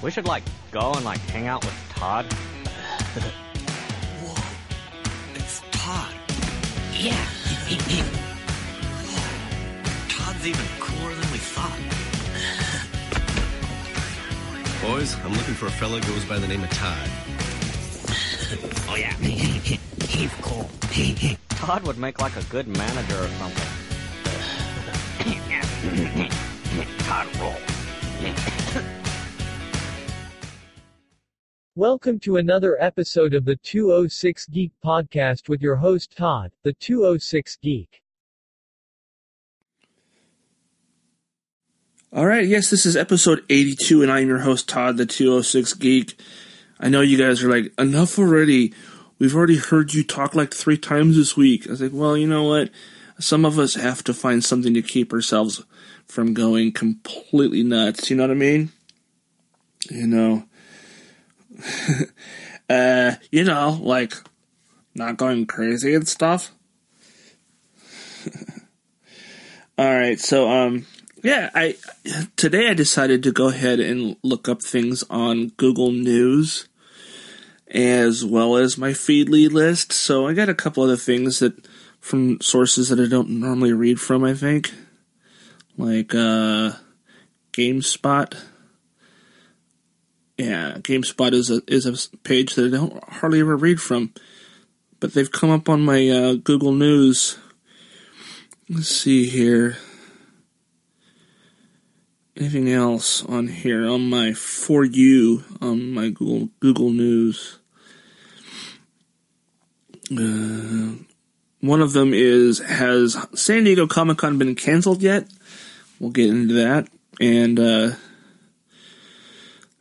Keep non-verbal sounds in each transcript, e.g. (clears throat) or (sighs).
We should like go and like hang out with Todd. Whoa, it's Todd. Yeah. (laughs) Todd's even cooler than we thought. Boys, I'm looking for a fella who goes by the name of Todd. (laughs) Oh yeah. (laughs) He's cool. Todd would make like a good manager or something. Todd roll. Welcome to another episode of the 206 Geek Podcast with your host Todd, the 206 Geek. All right, yes, this is episode 82, and I'm your host, Todd, the 206 Geek. I know you guys are like, enough already. We've already heard you talk like three times this week. I was like, well, you know what? Some of us have to find something to keep ourselves from going completely nuts. You know what I mean? You know, (laughs) uh, you know, like not going crazy and stuff. (laughs) All right, so um, yeah, I today I decided to go ahead and look up things on Google News as well as my Feedly list. So I got a couple other things that from sources that I don't normally read from. I think like uh, GameSpot. Yeah, GameSpot is a is a page that I don't hardly ever read from, but they've come up on my uh, Google News. Let's see here. Anything else on here on my for you on my Google Google News? Uh, one of them is has San Diego Comic Con been canceled yet? We'll get into that and. uh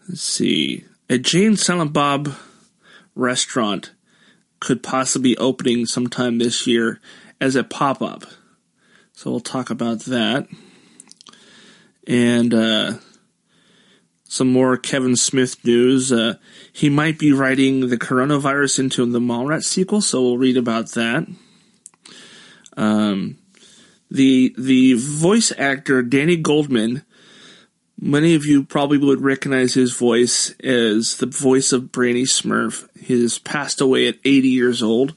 Let's see. A Jay and Silent Bob restaurant could possibly be opening sometime this year as a pop up. So we'll talk about that. And uh, some more Kevin Smith news. Uh, he might be writing the coronavirus into the Mallrats sequel, so we'll read about that. Um, the the voice actor Danny Goldman Many of you probably would recognize his voice as the voice of Brainy Smurf. He has passed away at 80 years old.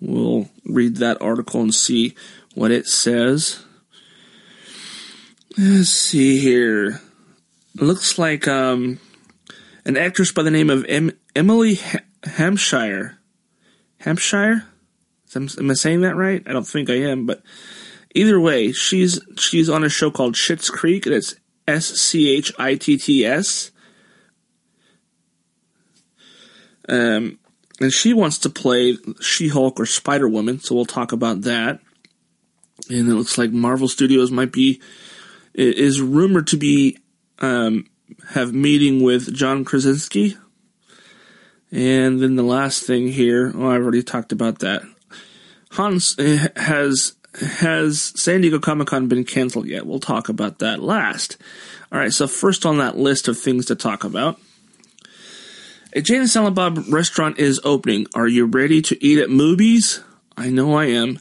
We'll read that article and see what it says. Let's see here. Looks like um, an actress by the name of em- Emily ha- Hampshire. Hampshire? Am, I saying that right? I don't think I am, but either way, she's she's on a show called Schitt's Creek, and it's S C H I T T S. Um, and she wants to play She Hulk or Spider Woman, so we'll talk about that. And it looks like Marvel Studios might be is rumored to be um, have meeting with John Krasinski. And then the last thing here, oh, I've already talked about that. Hans eh, has has San Diego Comic Con been canceled yet? We'll talk about that last. All right, so first on that list of things to talk about, a Jay and Silent Bob restaurant is opening. Are you ready to eat at Mooby's? I know I am.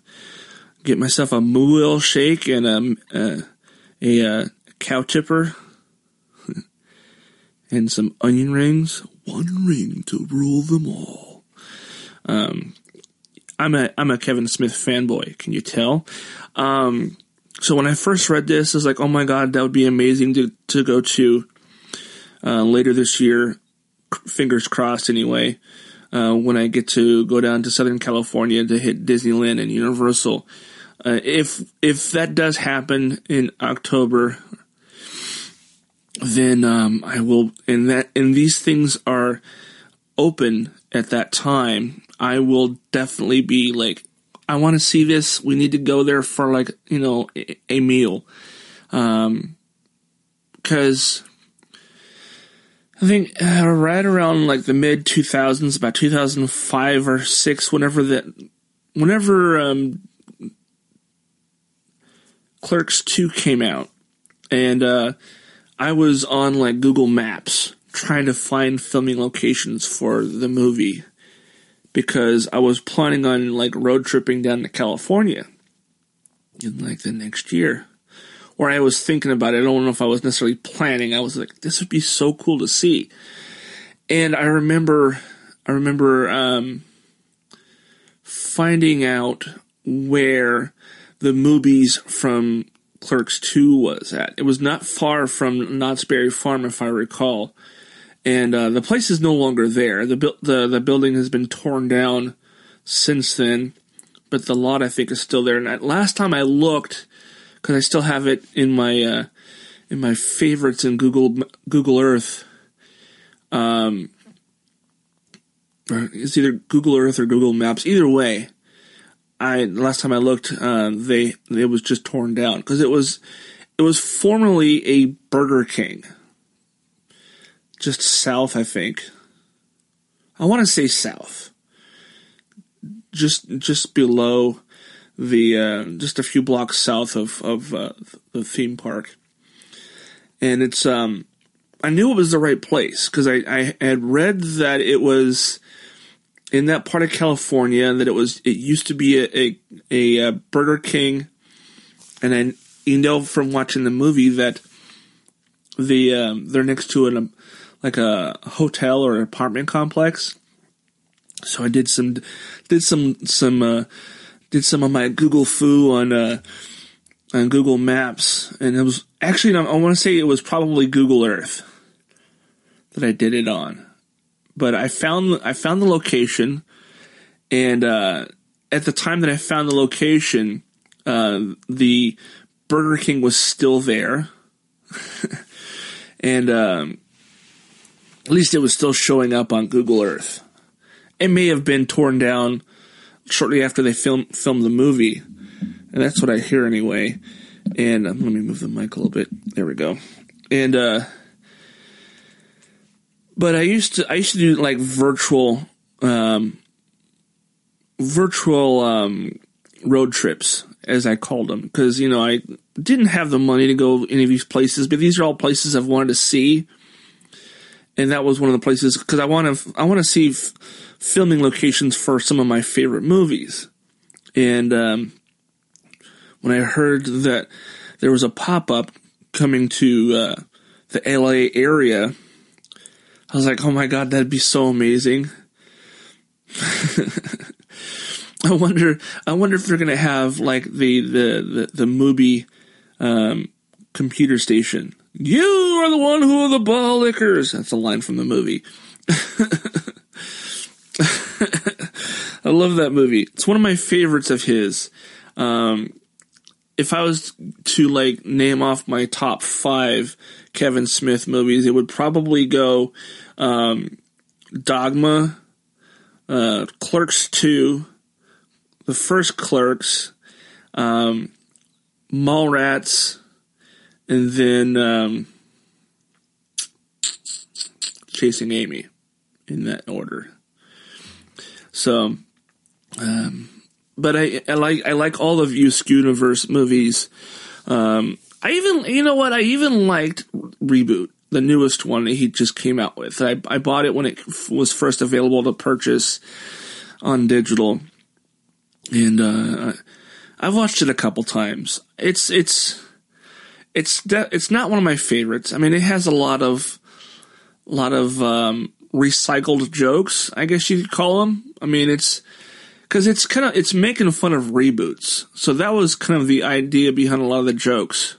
Get myself a moo shake and a, a cow tipper (laughs) and some onion rings. One ring to rule them all. Um, I'm a I'm a Kevin Smith fanboy. Can you tell? Um, so when I first read this, I was like, oh my god, that would be amazing to to go to uh, later this year. Fingers crossed, anyway. Uh, when I get to go down to Southern California to hit Disneyland and Universal, uh, if if that does happen in October, then um, I will. And that and these things are open at that time. I will definitely be like, I want to see this. We need to go there for like, you know, a, meal. Um, cause I think uh, right around like the mid 2000s, about 2005 or 6, whenever that, whenever, um, Clerks 2 came out and, uh, I was on like Google Maps trying to find filming locations for the movie because I was planning on like road tripping down to California in like the next year. or I was thinking about it. I don't know if I was necessarily planning. I was like, this would be so cool to see. And I remember, I remember um, finding out where the Mooby's from Clerks 2 was at. It was not far from Knott's Berry Farm, if I recall. And uh, the place is no longer there. The, bu- the the building has been torn down since then, but the lot I think is still there. And last time I looked, because I still have it in my uh, in my favorites in Google Google Earth. Um, it's either Google Earth or Google Maps. Either way, I last time I looked, uh, they it was just torn down because it was it was formerly a Burger King, just south, I think. I want to say south, just just below the uh, just a few blocks south of of uh, the theme park, and it's um I knew it was the right place because I I had read that it was in that part of California that it was it used to be a a, a, uh Burger King, and then you know from watching the movie that the um, they're next to an like a hotel or an apartment complex. So I did some did some some uh, did some of my Google fu on uh, on Google Maps, and it was actually I want to say it was probably Google Earth that I did it on. But I found I found the location, and uh, at the time that I found the location, uh, the Burger King was still there, (laughs) and um, at least it was still showing up on Google Earth. It may have been torn down shortly after they film filmed the movie, and that's what I hear anyway. And um, let me move the mic a little bit. There we go. And uh, but I used to I used to do like virtual um, virtual um, road trips as I called them because you know I didn't have the money to go any of these places, but these are all places I've wanted to see, and that was one of the places because I want to I want to see f- filming locations for some of my favorite movies, and um, when I heard that there was a pop up coming to uh, the LA area I was like, oh my god, that'd be so amazing. (laughs) I wonder, I wonder if they're gonna have like the the the, the movie um, computer station. You are the one who are the ball lickers. That's a line from the movie. (laughs) I love that movie. It's one of my favorites of his. Um, if I was to like name off my top five Kevin Smith movies, it would probably go um, Dogma, uh, Clerks 2, the first Clerks, um, Mallrats, and then um, Chasing Amy in that order. So, um, but I, I like I like all of you Universe movies. Um, I even you know what I even liked reboot the newest one that he just came out with. I, I bought it when it was first available to purchase on digital, and uh, I've watched it a couple times. It's it's it's de- it's not one of my favorites. I mean, it has a lot of a lot of um, recycled jokes, I guess you could call them. I mean, it's because it's kind of it's making fun of reboots. So that was kind of the idea behind a lot of the jokes.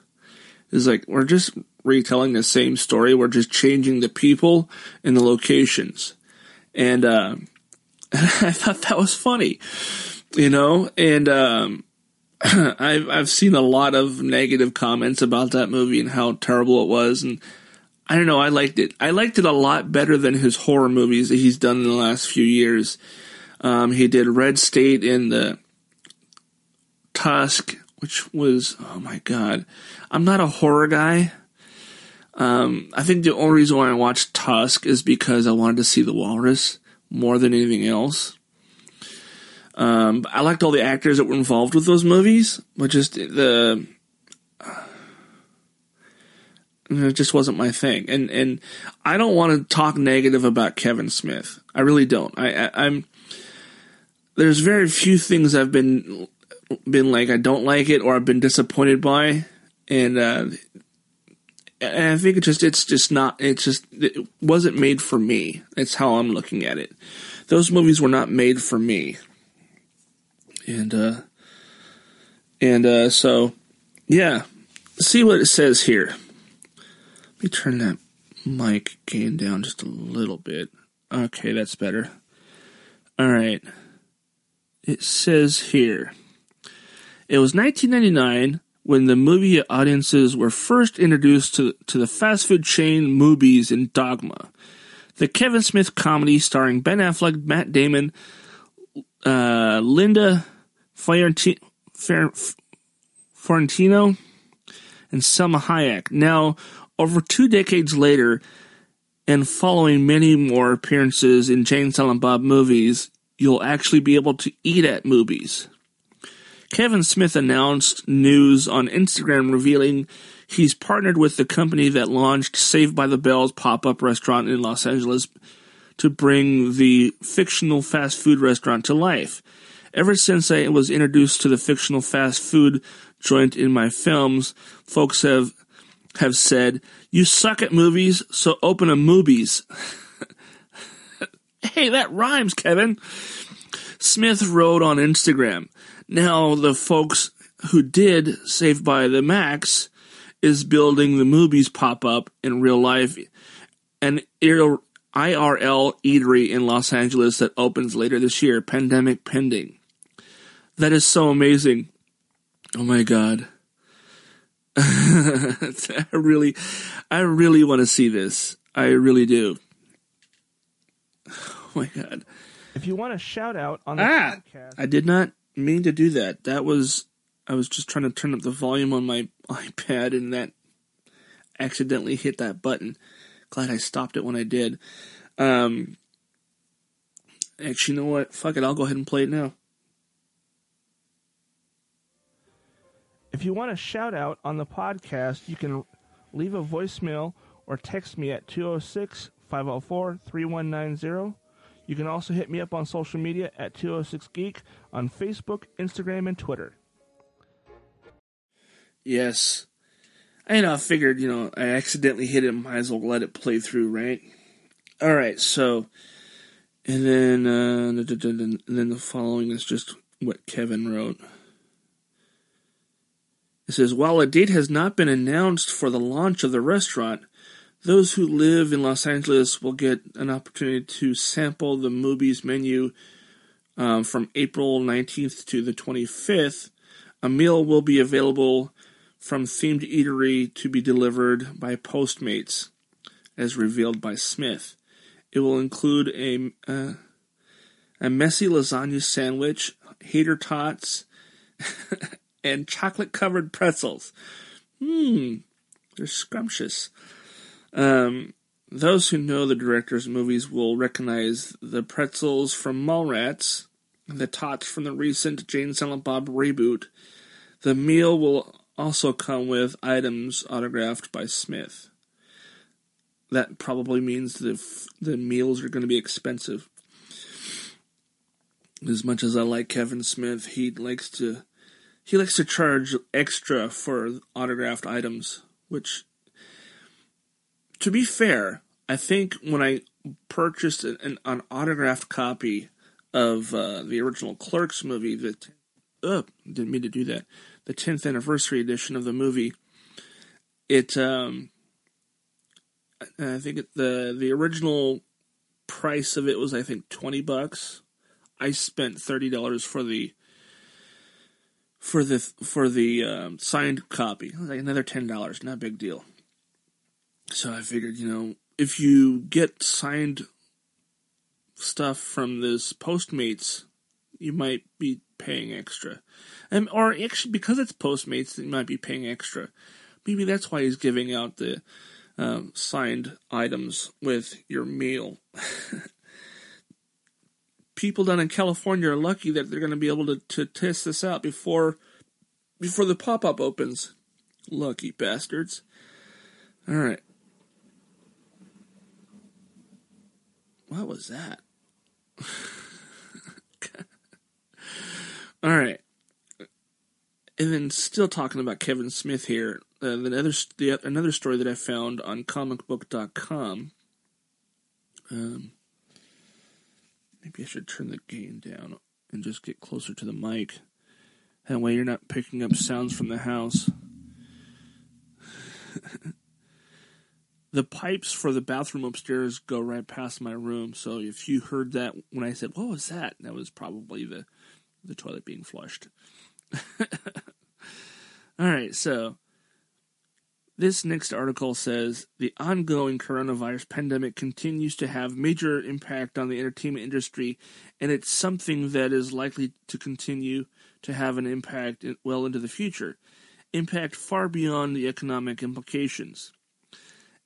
Is like we're just retelling the same story. We're just changing the people and the locations. And uh, (laughs) I thought that was funny, you know. And um, (clears throat) I've I've seen a lot of negative comments about that movie and how terrible it was. And I don't know. I liked it. I liked it a lot better than his horror movies that he's done in the last few years. Um, he did Red State in the Tusk, which was oh my god. I'm not a horror guy. Um, I think the only reason why I watched Tusk is because I wanted to see the walrus more than anything else. Um, I liked all the actors that were involved with those movies, but just the it just wasn't my thing. And and I don't want to talk negative about Kevin Smith. I really don't. I, I I'm there's very few things I've been been like I don't like it or I've been disappointed by and uh, and I think it just it's just not it's just it wasn't made for me. It's how I'm looking at it. Those movies were not made for me, and uh, and uh, so yeah, see what it says here. Let me turn that mic gain down just a little bit. Okay, that's better. All right. It says here. It was 1999 when the movie audiences were first introduced to, to the fast food chain movies in Dogma. The Kevin Smith comedy starring Ben Affleck, Matt Damon, uh, Linda Fiorenti- Fiorentino, and Salma Hayek. Now, over two decades later, and following many more appearances in Jay and Silent Bob movies, you'll actually be able to eat at Mooby's. Kevin Smith announced news on Instagram revealing he's partnered with the company that launched Saved by the Bells pop up restaurant in Los Angeles to bring the fictional fast food restaurant to life. Ever since I was introduced to the fictional fast food joint in my films, folks have have said, "You suck at Mooby's, so open a Mooby's." (laughs) hey, that rhymes, Kevin. Smith wrote on Instagram. Now, the folks who did Saved by the Max is building the Mooby's pop up in real life, an IRL eatery in Los Angeles that opens later this year, pandemic pending. That is so amazing. Oh my god. (laughs) I really, I really want to see this. I really do. (sighs) Oh my god. If you want a shout out on the Ah, podcast, I did not mean to do that. That was I was just trying to turn up the volume on my (laughs) iPad and that accidentally hit that button. Glad I stopped it when I did. Um actually you know what? Fuck it, I'll go ahead and play it now. If you want a shout out on the podcast, you can leave a voicemail or text me at 206 504 3190. You can also hit me up on social media at 206 Geek on Facebook, Instagram, and Twitter. Yes. I know I figured, you know, I accidentally hit it, might as well let it play through, right? Alright, so and then uh and then the following is just what Kevin wrote. It says, while a date has not been announced for the launch of the restaurant, those who live in Los Angeles will get an opportunity to sample the Mooby's menu um, from April 19th to the 25th. A meal will be available from themed eatery to be delivered by Postmates, as revealed by Smith. It will include a uh, a messy lasagna sandwich, hater tots, (laughs) and chocolate covered pretzels. Hmm, they're scrumptious. Um, those who know the director's movies will recognize the pretzels from Mallrats, the tots from the recent Jay and Silent Bob reboot. The meal will also come with items autographed by Smith. That probably means the the meals are going to be expensive. As much as I like Kevin Smith, he likes to he likes to charge extra for autographed items, which to be fair, I think when I purchased an, an autographed copy of uh, the original Clerks movie, that uh, didn't mean to do that, the 10th anniversary edition of the movie, it um, I think the the original price of it was I think 20 bucks. I spent $30 for the for the for the um, signed copy. Like another ten dollars, not a big deal. So I figured, you know, if you get signed stuff from this Postmates, you might be paying extra, and or actually because it's Postmates, you might be paying extra. Maybe that's why he's giving out the um, signed items with your meal. (laughs) People down in California are lucky that they're going to be able to, to test this out before before the pop up opens. Lucky bastards. All right. What was that? (laughs) All right. And then still talking about Kevin Smith here. uh, another the, another story that I found on comicbook.com. Um, maybe I should turn the gain down and just get closer to the mic. That way, you're not picking up sounds from the house. (sighs) the pipes for the bathroom upstairs go right past my room, so if you heard that when I said, "What was that?" that was probably the the toilet being flushed. (laughs) All right, so this next article says the ongoing coronavirus pandemic continues to have major impact on the entertainment industry, and it's something that is likely to continue to have an impact well into the future, impact far beyond the economic implications.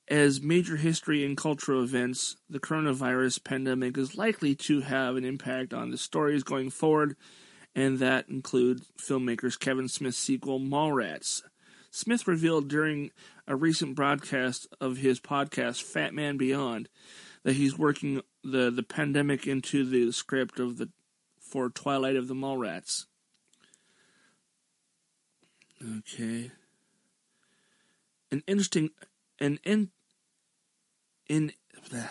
As major history and cultural events, the coronavirus pandemic is likely to have an impact on the stories going forward and that include filmmakers Kevin Smith's sequel Mallrats. Smith revealed during a recent broadcast of his podcast Fat Man Beyond that he's working the, the pandemic into the script of the for Twilight of the Mallrats. Okay. An interesting an in in (sighs)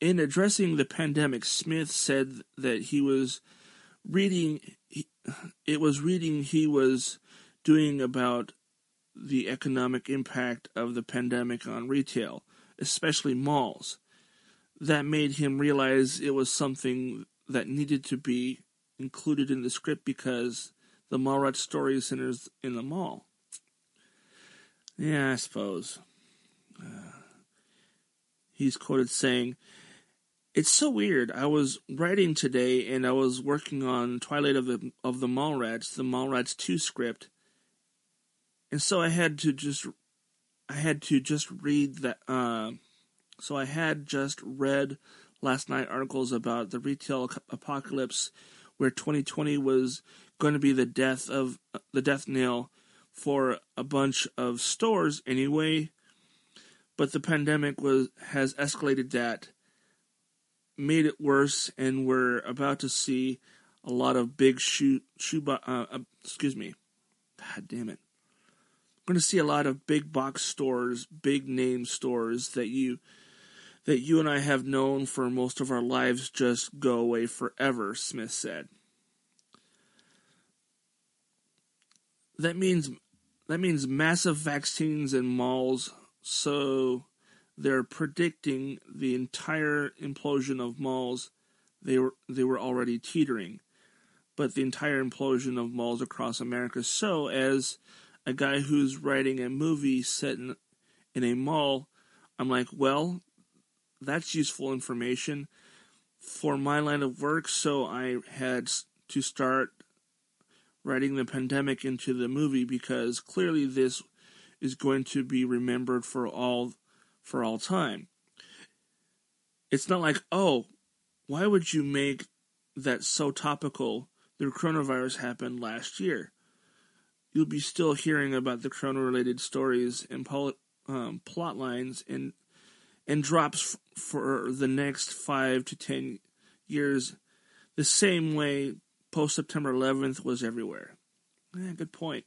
in addressing the pandemic, Smith said that he was reading, it was reading he was doing about the economic impact of the pandemic on retail, especially malls. That made him realize it was something that needed to be included in the script because the Mallrat story centers in the mall. Yeah, I suppose. Uh, he's quoted saying, it's so weird. I was writing today and I was working on Twilight of the of the Mallrats, the Mallrats 2 script. And so I had to just I had to just read that uh, so I had just read last night articles about the retail apocalypse where 2020 was going to be the death of the death nail for a bunch of stores anyway but the pandemic was has escalated that made it worse, and we're about to see a lot of big shoe shoe. Uh, uh, excuse me. God damn it. We're going to see a lot of big box stores, big name stores that you that you and I have known for most of our lives just go away forever, Smith said. That means that means massive vaccines in malls so they're predicting the entire implosion of malls. They were they were already teetering, but the entire implosion of malls across America. So, as a guy who's writing a movie set in, in a mall, I'm like, well, that's useful information for my line of work. So I had to start writing the pandemic into the movie because clearly this is going to be remembered for all for all time. It's not like, oh, why would you make that so topical? The coronavirus happened last year. You'll be still hearing about the corona related stories and pol- um, plot lines and, and drops f- for the next five to ten years, the same way post September 11th was everywhere. Yeah, good point.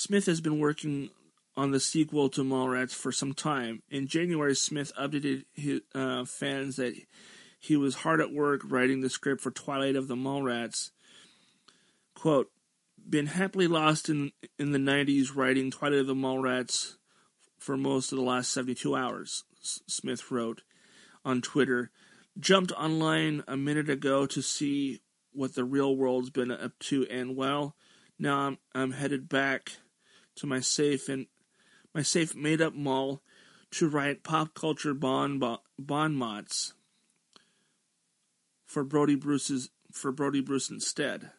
Smith has been working on the sequel to Mallrats for some time. In January, Smith updated his uh, fans that he was hard at work writing the script for Twilight of the Mallrats. Quote, been happily lost in in the 90s writing Twilight of the Mallrats for most of the last 72 hours, Smith wrote on Twitter. Jumped online a minute ago to see what the real world's been up to, and well, now I'm, I'm headed back to my safe and my safe made up mall to write pop culture bon bon mots for Brodie Bruce's for Brodie Bruce instead.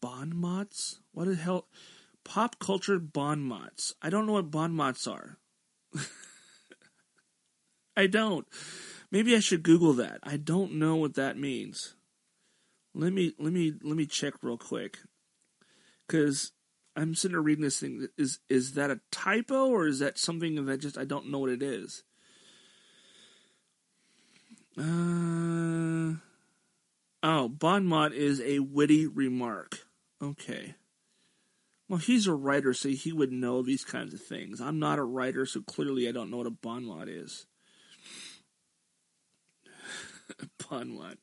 Bon mots? What the hell? Pop culture bon mots. I don't know what bon mots are. (laughs) I don't. Maybe I should Google that. I don't know what that means. Let me let me let me check real quick. Cause I'm sitting there reading this thing. Is is that a typo or is that something that just I don't know what it is? Uh, Oh, bon mot is a witty remark. Okay. Well, he's a writer, so he would know these kinds of things. I'm not a writer, so clearly I don't know what a bon mot is. (laughs) bon mot.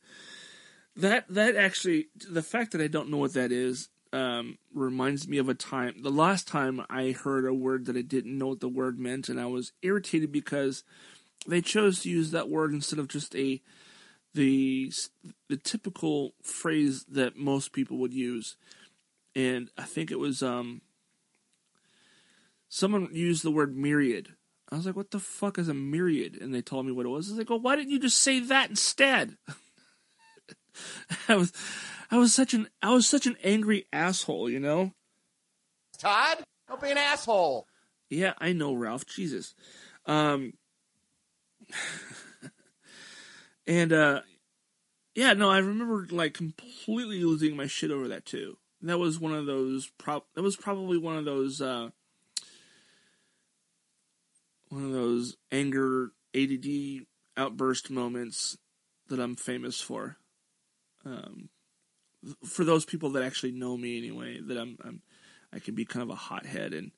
That that actually, the fact that I don't know what that is, um, reminds me of a time. The last time I heard a word that I didn't know what the word meant, and I was irritated because they chose to use that word instead of just a the the typical phrase that most people would use. And I think it was um someone used the word myriad. I was like, "What the fuck is a myriad?" And they told me what it was. I was like, "Well, why didn't you just say that instead?" (laughs) I was, I was such an, I was such an angry asshole, you know. Todd, don't be an asshole. Yeah, I know, Ralph. Jesus, um, (laughs) and uh, yeah, no, I remember like completely losing my shit over that too. That was one of those. Pro- that was probably one of those. Uh, one of those anger ADD outburst moments that I'm famous for. Um, for those people that actually know me anyway, that I'm, I'm I can be kind of a hothead and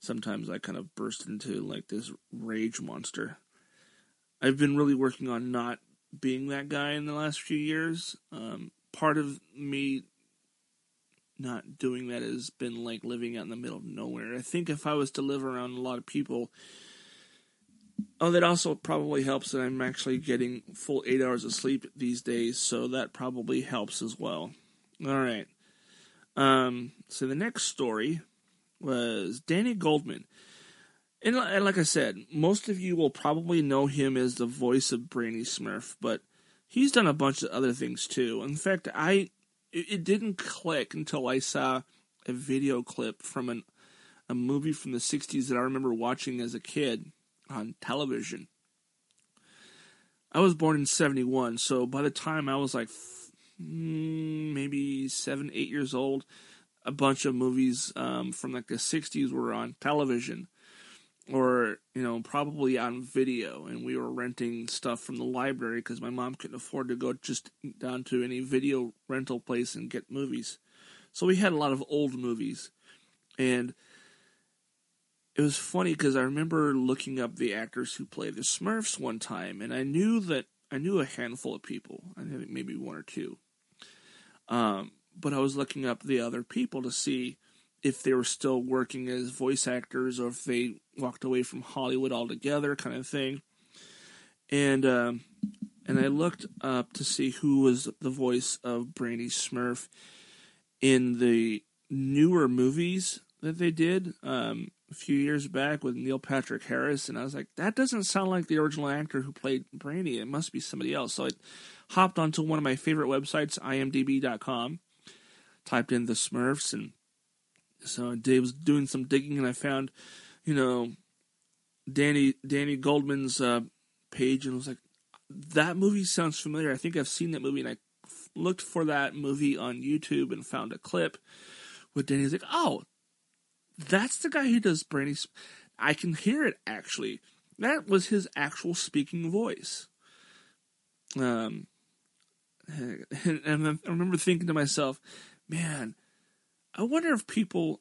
sometimes I kind of burst into like this rage monster. I've been really working on not being that guy in the last few years. Um, part of me not doing that has been like living out in the middle of nowhere. I think if I was to live around a lot of people, oh, that also probably helps that I'm actually getting full eight hours of sleep these days, so that probably helps as well. All right. Um, so the next story was Danny Goldman. And, like I said, most of you will probably know him as the voice of Brainy Smurf, but he's done a bunch of other things too. In fact, I it, didn't click until I saw a video clip from an a movie from the '60s that I remember watching as a kid on television. I was born in '71, so by the time I was like maybe seven, eight years old, a bunch of movies um, from like the '60s were on television or you know probably on video. And we were renting stuff from the library because my mom couldn't afford to go just down to any video rental place and get movies. So we had a lot of old movies. And it was funny because i remember looking up the actors who played the smurfs one time and i knew that i knew a handful of people. I think maybe one or two. Um, but i was looking up the other people to see if they were still working as voice actors or if they walked away from Hollywood altogether, kind of thing. And um, and I looked up to see who was the voice of Brainy Smurf in the newer movies that they did. Um, a few years back with Neil Patrick Harris, and I was like, that doesn't sound like the original actor who played Brainy. It must be somebody else. So I hopped onto one of my favorite websites, IMDb.com, typed in the Smurfs, and so Dave was doing some digging, and I found, you know, Danny Danny Goldman's uh, page, and was like, that movie sounds familiar. I think I've seen that movie, and I looked for that movie on YouTube and found a clip with Danny. He's like, oh, that's the guy who does Brainy. I can hear it actually. That was his actual speaking voice. Um, (laughs) and I remember thinking to myself, man, I wonder if people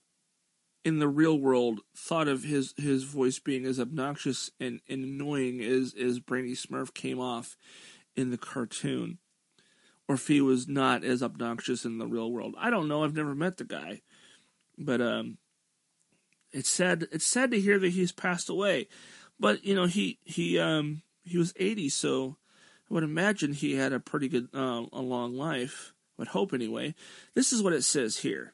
in the real world thought of his his voice being as obnoxious and, and annoying as as Brainy Smurf came off in the cartoon, or if he was not as obnoxious in the real world. I don't know. I've never met the guy, but um, it's sad. It's sad to hear that he's passed away. But you know, he he um he was eighty, so I would imagine he had a pretty good uh, a long life. Would hope anyway. This is what it says here.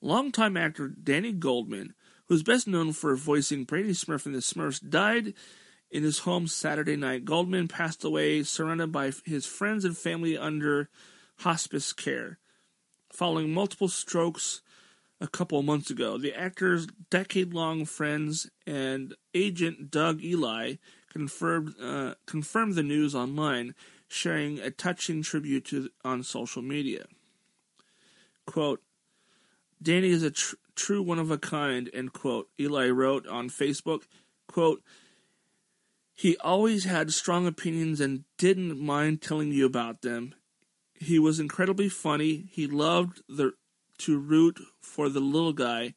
Longtime actor Danny Goldman, who is best known for voicing Brainy Smurf in The Smurfs, died in his home Saturday night. Goldman passed away surrounded by his friends and family under hospice care. Following multiple strokes a couple of months ago, the actor's decade long friends and agent Doug Ely confirmed, uh, confirmed the news online, sharing a touching tribute to, on social media. Quote, Danny is a tr- true one of a kind, end quote. Ely wrote on Facebook, quote, he always had strong opinions and didn't mind telling you about them. He was incredibly funny. He loved the to root for the little guy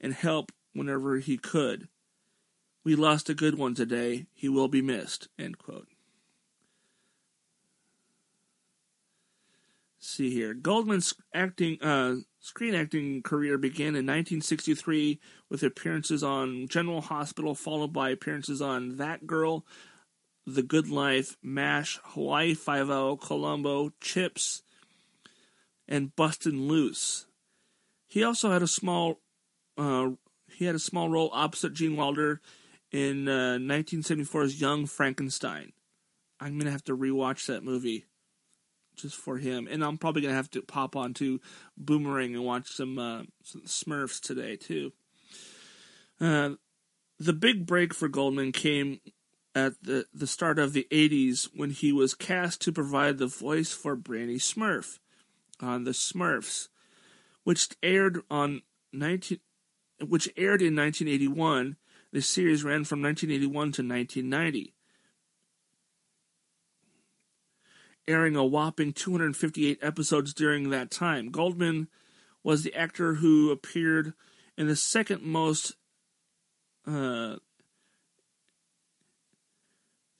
and help whenever he could. We lost a good one today. He will be missed. See here. Goldman's acting uh, screen acting career began in 1963 with appearances on General Hospital, followed by appearances on That Girl, The Good Life, MASH, Hawaii Five O, Columbo, Chips, and Bustin' Loose. He also had a small uh, he had a small role opposite Gene Wilder in uh, 1974's Young Frankenstein. I'm gonna have to rewatch that movie just for him. And I'm probably gonna have to pop onto Boomerang and watch some, uh, some Smurfs today too. Uh, the big break for Goldman came at the, the start of the 80s when he was cast to provide the voice for Brainy Smurf on The Smurfs, which aired on 19 which aired in 1981. The series ran from 1981 to 1990. airing a whopping 258 episodes during that time. Goldman was the actor who appeared in the second most uh,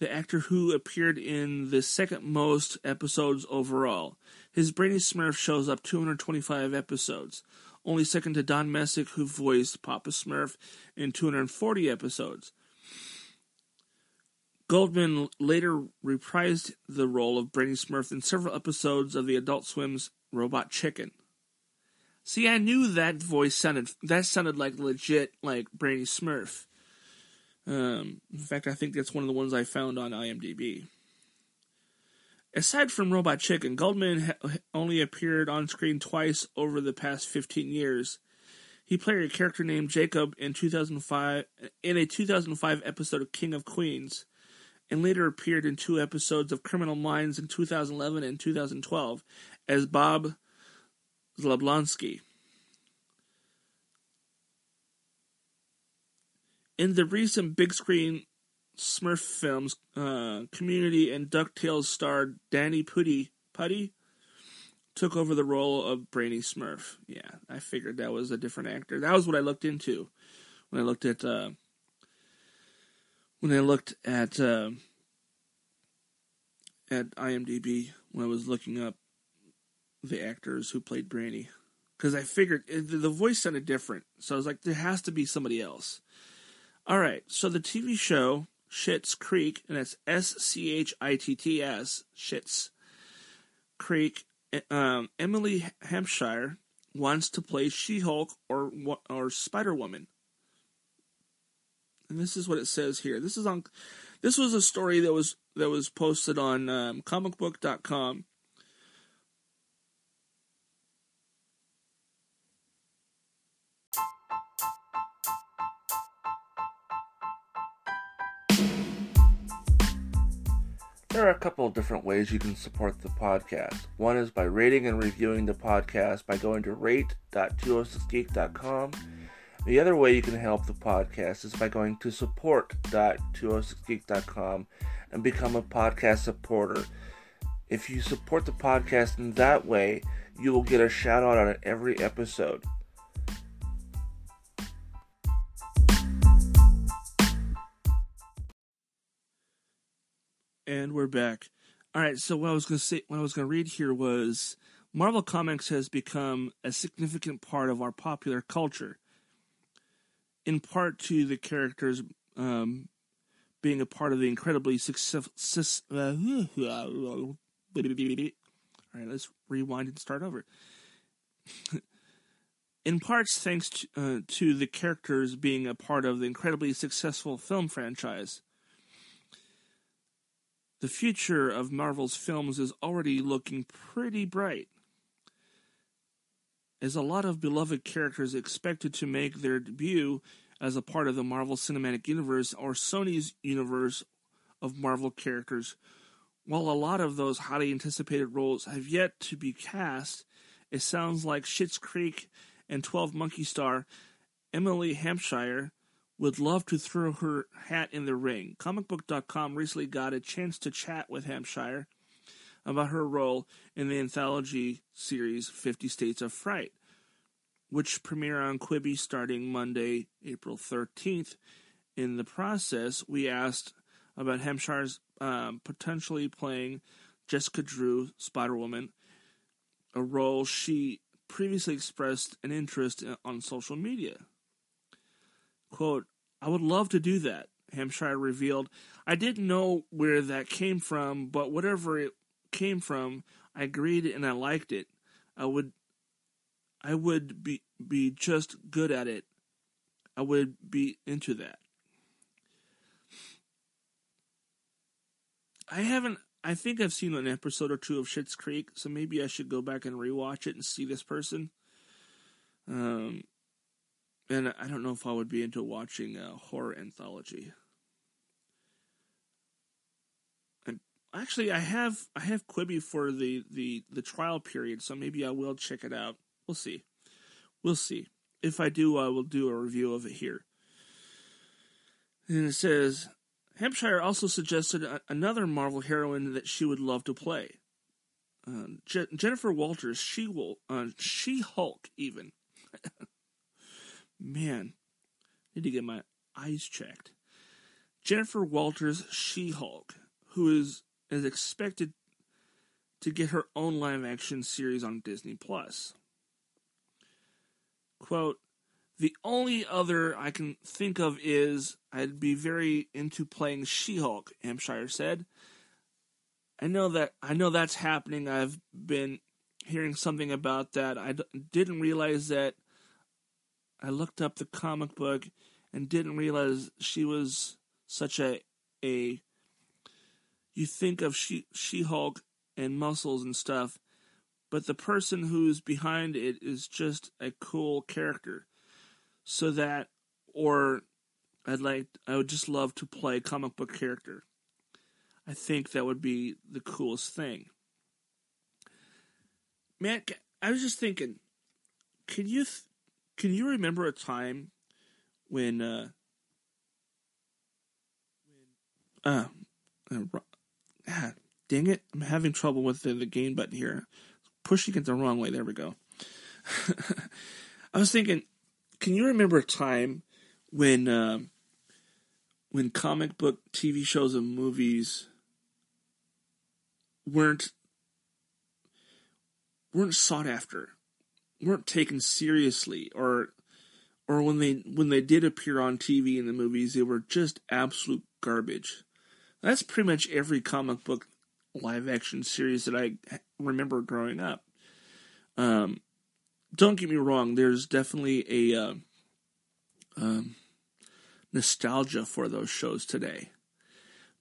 the actor who appeared in the second most episodes overall. His Brainy Smurf shows up 225 episodes, only second to Don Messick, who voiced Papa Smurf in 240 episodes. Goldman later reprised the role of Brainy Smurf in several episodes of the Adult Swim's Robot Chicken. See, I knew that voice sounded that sounded like legit like Brainy Smurf. Um, in fact, I think that's one of the ones I found on IMDb. Aside from Robot Chicken, Goldman ha- only appeared on screen twice over the past 15 years. He played a character named Jacob in 2005 in a 2005 episode of King of Queens and later appeared in two episodes of Criminal Minds in 2011 and 2012 as Bob Zlablonsky. In the recent big screen Smurf films, uh, Community and DuckTales star Danny Pudi, Putty took over the role of Brainy Smurf. Yeah, I figured that was a different actor. That was what I looked into when I looked at uh, when I looked at uh, at IMDb when I was looking up the actors who played Brainy, because I figured it, the voice sounded different, so I was like, there has to be somebody else. All right, so the TV show Schitt's Creek, and it's S C H I T T S Schitt's Creek. Um, Emily Hampshire wants to play She-Hulk or or Spider Woman and this is what it says here. This is on. This was a story that was that was posted on um, comicbook.com. There are a couple of different ways you can support the podcast. One is by rating and reviewing the podcast by going to rate.206geek.com the other way you can help the podcast is by going to support.206geek.com and become a podcast supporter. If you support the podcast in that way, you will get a shout out on every episode. And we're back. All right, so what I was going to say, what I was going to read here was Marvel Comics has become a significant part of our popular culture in part to the characters um, being a part of the incredibly successful. Uh, all right, let's rewind and start over. (laughs) in parts, thanks to, uh, to the characters being a part of the incredibly successful film franchise. The future of Marvel's films is already looking pretty bright as a lot of beloved characters expected to make their debut as a part of the Marvel Cinematic Universe or Sony's universe of Marvel characters. While a lot of those highly anticipated roles have yet to be cast, it sounds like Schitt's Creek and 12 Monkey Star Emily Hampshire would love to throw her hat in the ring. Comicbook.com recently got a chance to chat with Hampshire about her role in the anthology series Fifty States of Fright, which premiere on Quibi starting Monday, April 13th. In the process, we asked about Hampshire's um, potentially playing Jessica Drew, Spider Woman, a role she previously expressed an interest in, on social media. Quote, I would love to do that, Hampshire revealed. I didn't know where that came from, but whatever it came from, I agreed and I liked it. I would I would be be just good at it. I would be into that. I haven't I think I've seen an episode or two of Schitt's Creek, so maybe I should go back and rewatch it and see this person. Um, and I don't know if I would be into watching a horror anthology. And actually, I have I have Quibi for the the the trial period, so maybe I will check it out. We'll see. We'll see. If I do, I will do a review of it here. And it says Hampshire also suggested a- another Marvel heroine that she would love to play. Uh, Je- Jennifer Walters, she will, uh, She Hulk, even. (laughs) Man, I need to get my eyes checked. Jennifer Walters, She Hulk, who is is expected to get her own live action series on Disney Plus. Quote, the only other I can think of is I'd be very into playing She-Hulk, Hampshire said. I know that I know that's happening. I've been hearing something about that. I d- didn't realize that I looked up the comic book and didn't realize she was such a a you think of she She-Hulk and muscles and stuff, but the person who's behind it is just a cool character so that or I'd like I would just love to play a comic book character. I think that would be the coolest thing. Man, I was just thinking, can you th- can you remember a time when uh uh, uh ah, dang it, I'm having trouble with the, the gain button here. Pushing it the wrong way. There we go. (laughs) I was thinking, can you remember a time when uh, when comic book TV shows and movies weren't weren't sought after, weren't taken seriously, or or when they when they did appear on TV in the movies, they were just absolute garbage. That's pretty much every comic book live action series that I remember growing up. Um, don't get me wrong. There's definitely a uh, um, nostalgia for those shows today.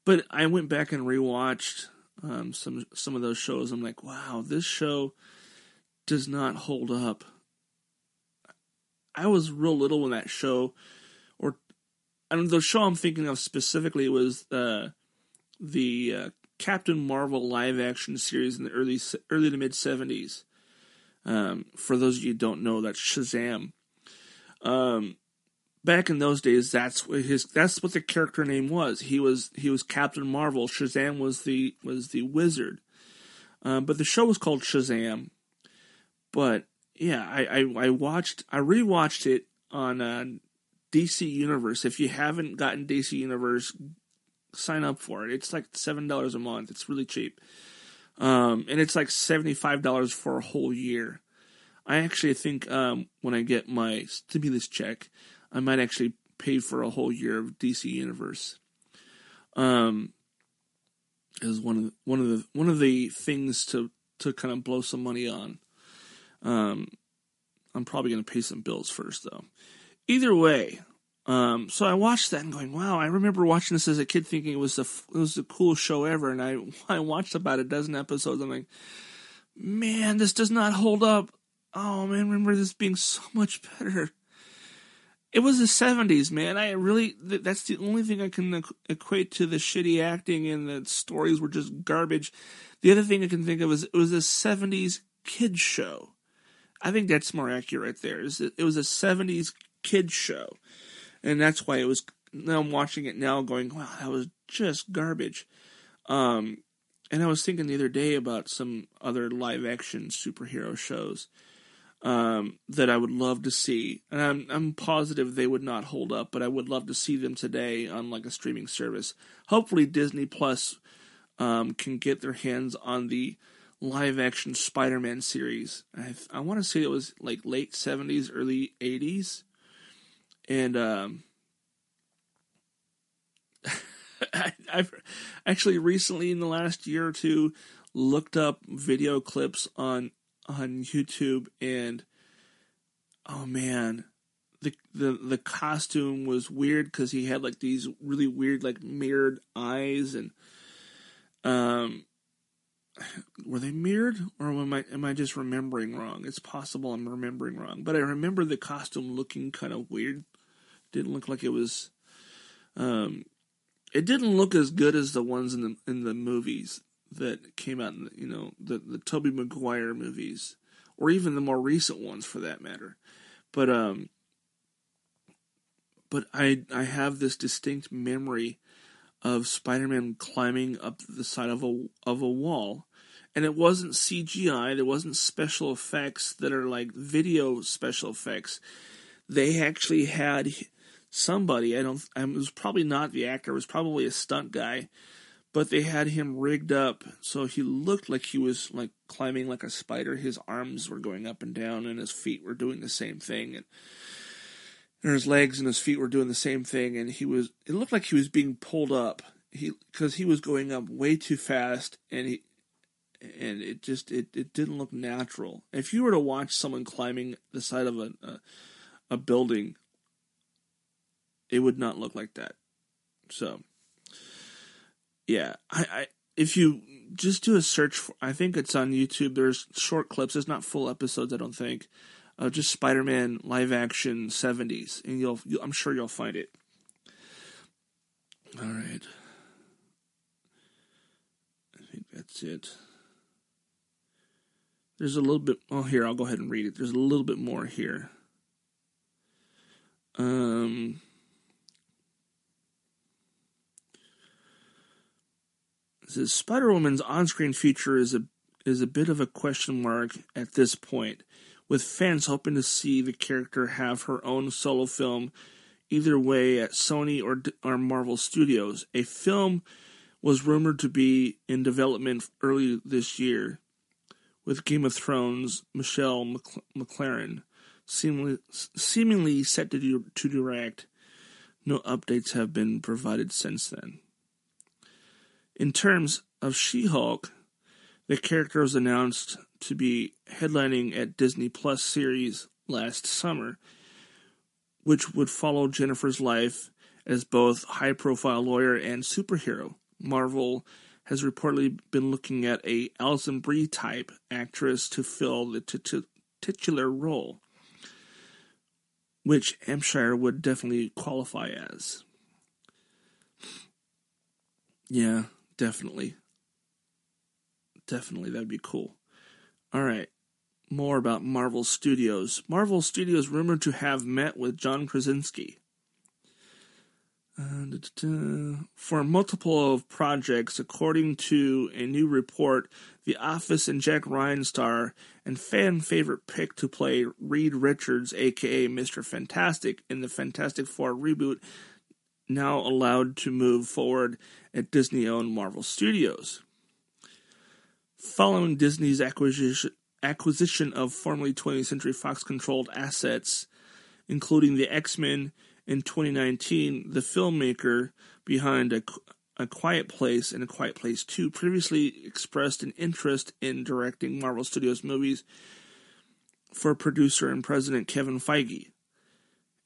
But I went back and rewatched um, some some of those shows. I'm like, wow, this show does not hold up. I was real little when that show, or and the show I'm thinking of specifically was uh, the uh, Captain Marvel live action series in the early early to mid 70s. Um, for those of you who don't know, that's Shazam. Um, back in those days, that's what his that's what the character name was. He was he was Captain Marvel. Shazam was the was the wizard. Um, but the show was called Shazam. But yeah, I, I, I watched I rewatched it on uh, DC Universe. If you haven't gotten DC Universe, sign up for it. It's like seven dollars a month. It's really cheap. Um, and it's like seventy five dollars for a whole year. I actually think um, when I get my stimulus check, I might actually pay for a whole year of DC Universe. Um, is one of the, one of the one of the things to to kind of blow some money on. Um, I'm probably going to pay some bills first though. Either way, um, so I watched that and going, wow, I remember watching this as a kid thinking it was the it was the coolest show ever, and I (laughs) I watched about a dozen episodes. I'm like, man, this does not hold up. Oh man, remember this being so much better. It was the 70s, man. I really, that's the only thing I can equate to the shitty acting and the stories were just garbage. The other thing I can think of is it was a 70s kids show. I think that's more accurate there. It was a 70s kids show. And that's why it was, now I'm watching it now going, wow, that was just garbage. Um, and I was thinking the other day about some other live action superhero shows um, that I would love to see, and I'm I'm positive they would not hold up, but I would love to see them today on like a streaming service. Hopefully, Disney Plus um, can get their hands on the live action Spider-Man series. I I want to say it was like late '70s, early '80s, and um, (laughs) I, I've actually recently in the last year or two looked up video clips on on YouTube and oh man the the the costume was weird because he had like these really weird like mirrored eyes and um were they mirrored or am I am I just remembering wrong? It's possible I'm remembering wrong, but I remember the costume looking kind of weird. Didn't look like it was um it didn't look as good as the ones in the in the movies that came out in the, you know the the Tobey Maguire movies or even the more recent ones for that matter. But um but I I have this distinct memory of Spider-Man climbing up the side of a of a wall and it wasn't CGI, it wasn't special effects that are like video special effects. They actually had somebody, I don't it was probably not the actor, it was probably a stunt guy, but they had him rigged up so he looked like he was like climbing like a spider. His arms were going up and down and his feet were doing the same thing and and his legs and his feet were doing the same thing and he was it looked like he was being pulled up. He because he was going up way too fast and he and it just it, it didn't look natural. If you were to watch someone climbing the side of a, a a building it would not look like that. So yeah i i if you just do a search for i think it's on youtube. There's short clips. It's not full episodes i don't think uh, just Spider-Man live action 70s, and you'll, you'll I'm sure you'll find it. All right, I think that's it. There's a little bit. Oh, here I'll go ahead and read it. There's a little bit more here. Um. Says Spider Woman's on screen future is a is a bit of a question mark at this point with fans hoping to see the character have her own solo film either way at Sony or, or Marvel Studios. A film was rumored to be in development early this year, with Game of Thrones Michelle MacLaren seemingly, seemingly set to, to direct. No updates have been provided since then. In terms of She Hulk, the character was announced to be headlining at Disney Plus series last summer, which would follow Jennifer's life as both high profile lawyer and superhero. Marvel has reportedly been looking at a Alison Brie type actress to fill the titular role, which Hampshire would definitely qualify as. Yeah, definitely. Definitely, that'd be cool. All right. More about Marvel Studios. Marvel Studios rumored to have met with John Krasinski uh, for multiple of projects, according to a new report. The Office and Jack Ryan star and fan favorite pick to play Reed Richards, aka Mr. Fantastic, in the Fantastic Four reboot, now allowed to move forward at Disney owned Marvel Studios. Following Disney's acquisition, acquisition of formerly 20th Century Fox controlled assets, including the X Men in 2019, the filmmaker behind a, a Quiet Place and A Quiet Place 2 previously expressed an interest in directing Marvel Studios movies for producer and president Kevin Feige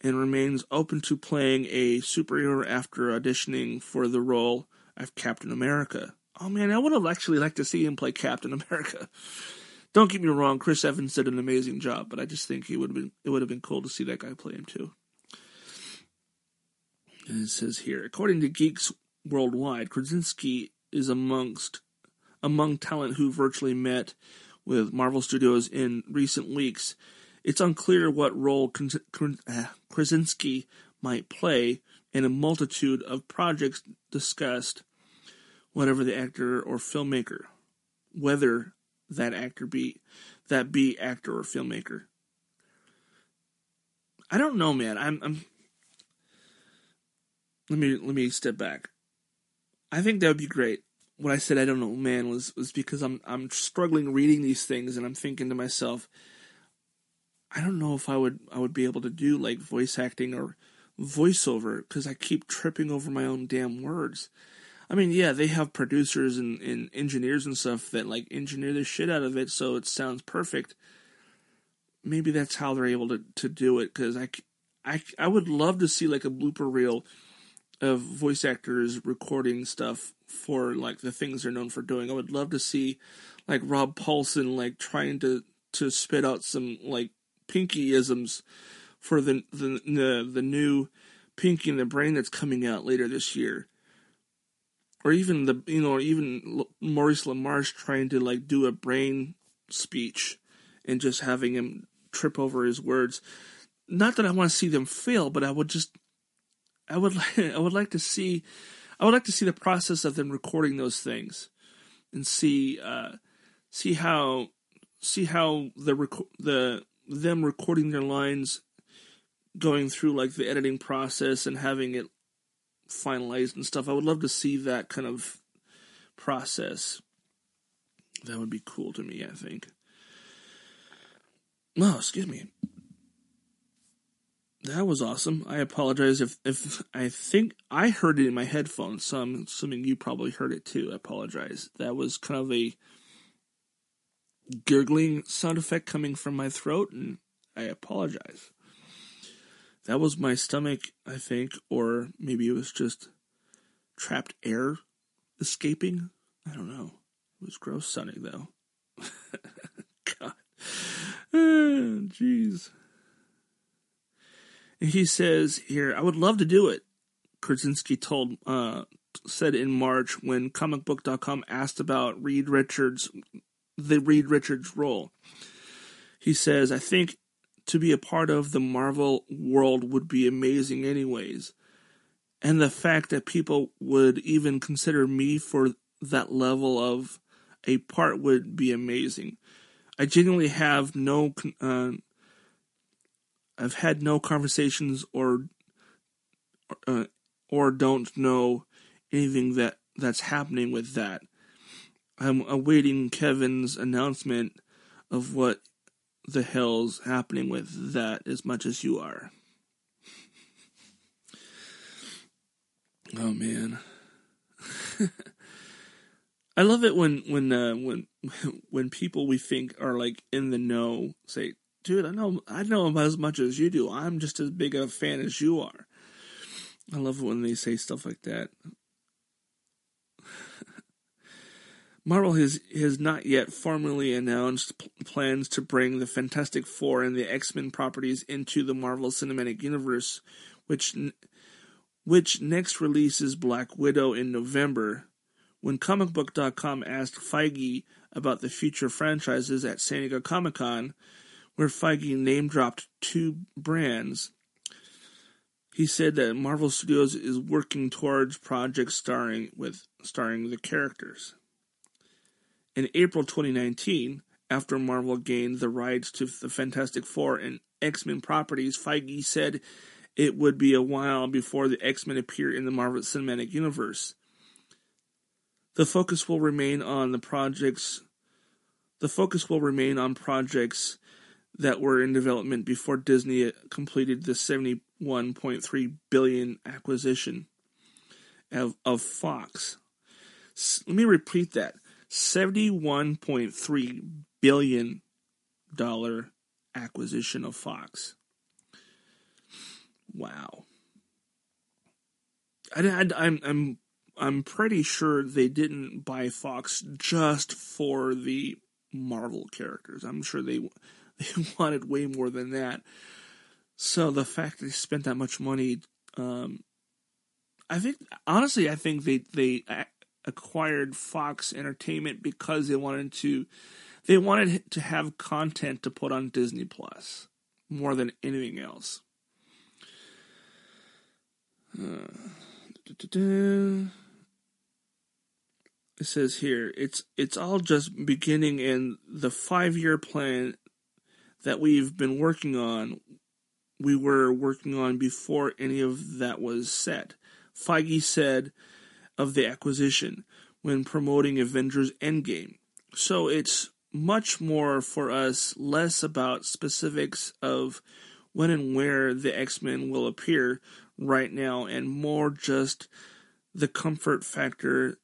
and remains open to playing a superhero after auditioning for the role of Captain America. Oh man, I would have actually liked to see him play Captain America. Don't get me wrong, Chris Evans did an amazing job, but I just think he would have been it would have been cool to see that guy play him too. And it says here, according to Geeks Worldwide, Krasinski is amongst among talent who virtually met with Marvel Studios in recent weeks. It's unclear what role uh, Krasinski might play in a multitude of projects discussed whatever the actor or filmmaker, whether that actor be that be actor or filmmaker. I don't know, man. I'm, I'm let me let me step back. I think that would be great. What I said I don't know, man, was was because I'm I'm struggling reading these things and I'm thinking to myself, I don't know if I would I would be able to do like voice acting or voiceover because I keep tripping over my own damn words. I mean, yeah, they have producers and, and engineers and stuff that like engineer the shit out of it so it sounds perfect. Maybe that's how they're able to, to do it because I, I, I would love to see like a blooper reel of voice actors recording stuff for like the things they're known for doing. I would love to see like Rob Paulsen like trying to to spit out some like Pinkyisms for the the the, the new Pinky and the Brain that's coming out later this year. Or even the you know even Maurice LaMarche trying to like do a brain speech and just having him trip over his words. Not that I want to see them fail, but I would just I would (laughs) I would like to see I would like to see the process of them recording those things and see uh, see how see how the rec- the them recording their lines going through like the editing process and having it finalized and stuff. I would love to see that kind of process. That would be cool to me, I think. No, excuse me. That was awesome. I apologize if if I think I heard it in my headphones, so I'm assuming you probably heard it too. I apologize. That was kind of a gurgling sound effect coming from my throat, and I apologize. That was my stomach, I think, or maybe it was just trapped air escaping. I don't know. It was gross sounding though. (laughs) God. (sighs) Jeez. And he says here, I would love to do it. Krasinski told uh, said in March when comicbook.com asked about Reed Richards the Reed Richards role. He says, I think to be a part of the Marvel world would be amazing anyways. And the fact that people would even consider me for that level of a part would be amazing. I genuinely have no uh, I've had no conversations or uh, or don't know anything that that's happening with that. I'm awaiting Kevin's announcement of what the hell's happening with that as much as you are. oh man. (laughs) I love it when when uh, when (laughs) when people we think are like in the know say, "Dude, I know I know about as much as you do. I'm just as big a fan as you are." I love it when they say stuff like that. Marvel has has not yet formally announced plans to bring the Fantastic Four and the X Men properties into the Marvel Cinematic Universe, which which next releases Black Widow in November. When ComicBook.com asked Feige about the future franchises at San Diego Comic Con, where Feige name dropped two brands, he said that Marvel Studios is working towards projects starring with starring the characters. In April 2019, after Marvel gained the rights to the Fantastic Four and X Men properties, Feige said it would be a while before the X Men appear in the Marvel Cinematic Universe. The focus will remain on the projects. The focus will remain on projects that were in development before Disney completed the 71.3 billion acquisition of, of Fox. Let me repeat that. $71.3 billion acquisition of Fox. Wow. I, I, I'm, I'm, I'm pretty sure they didn't buy Fox just for the Marvel characters. I'm sure they, (laughs) they wanted way more than that. So the fact they spent that much money, um, I think honestly, I think they they acquired Fox Entertainment because they wanted to they wanted to have content to put on Disney Plus more than anything else. Uh, it says here it's it's all just beginning in the five year plan that we've been working on. We were working on before any of that was set. Feige said of the acquisition when promoting Avengers Endgame. So it's much more for us, less about specifics of when and where the X Men will appear right now, and more just the comfort factor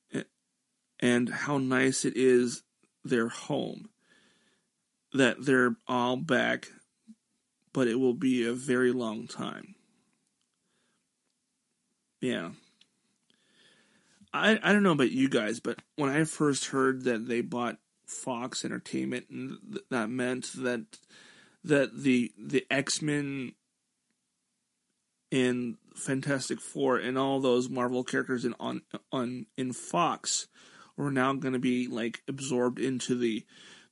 and how nice it is their home. That they're all back, but it will be a very long time. Yeah. I, I don't know about you guys, but when I first heard that they bought Fox Entertainment, and th- that meant that that the the X Men and Fantastic Four and all those Marvel characters in on on in Fox were now going to be like absorbed into the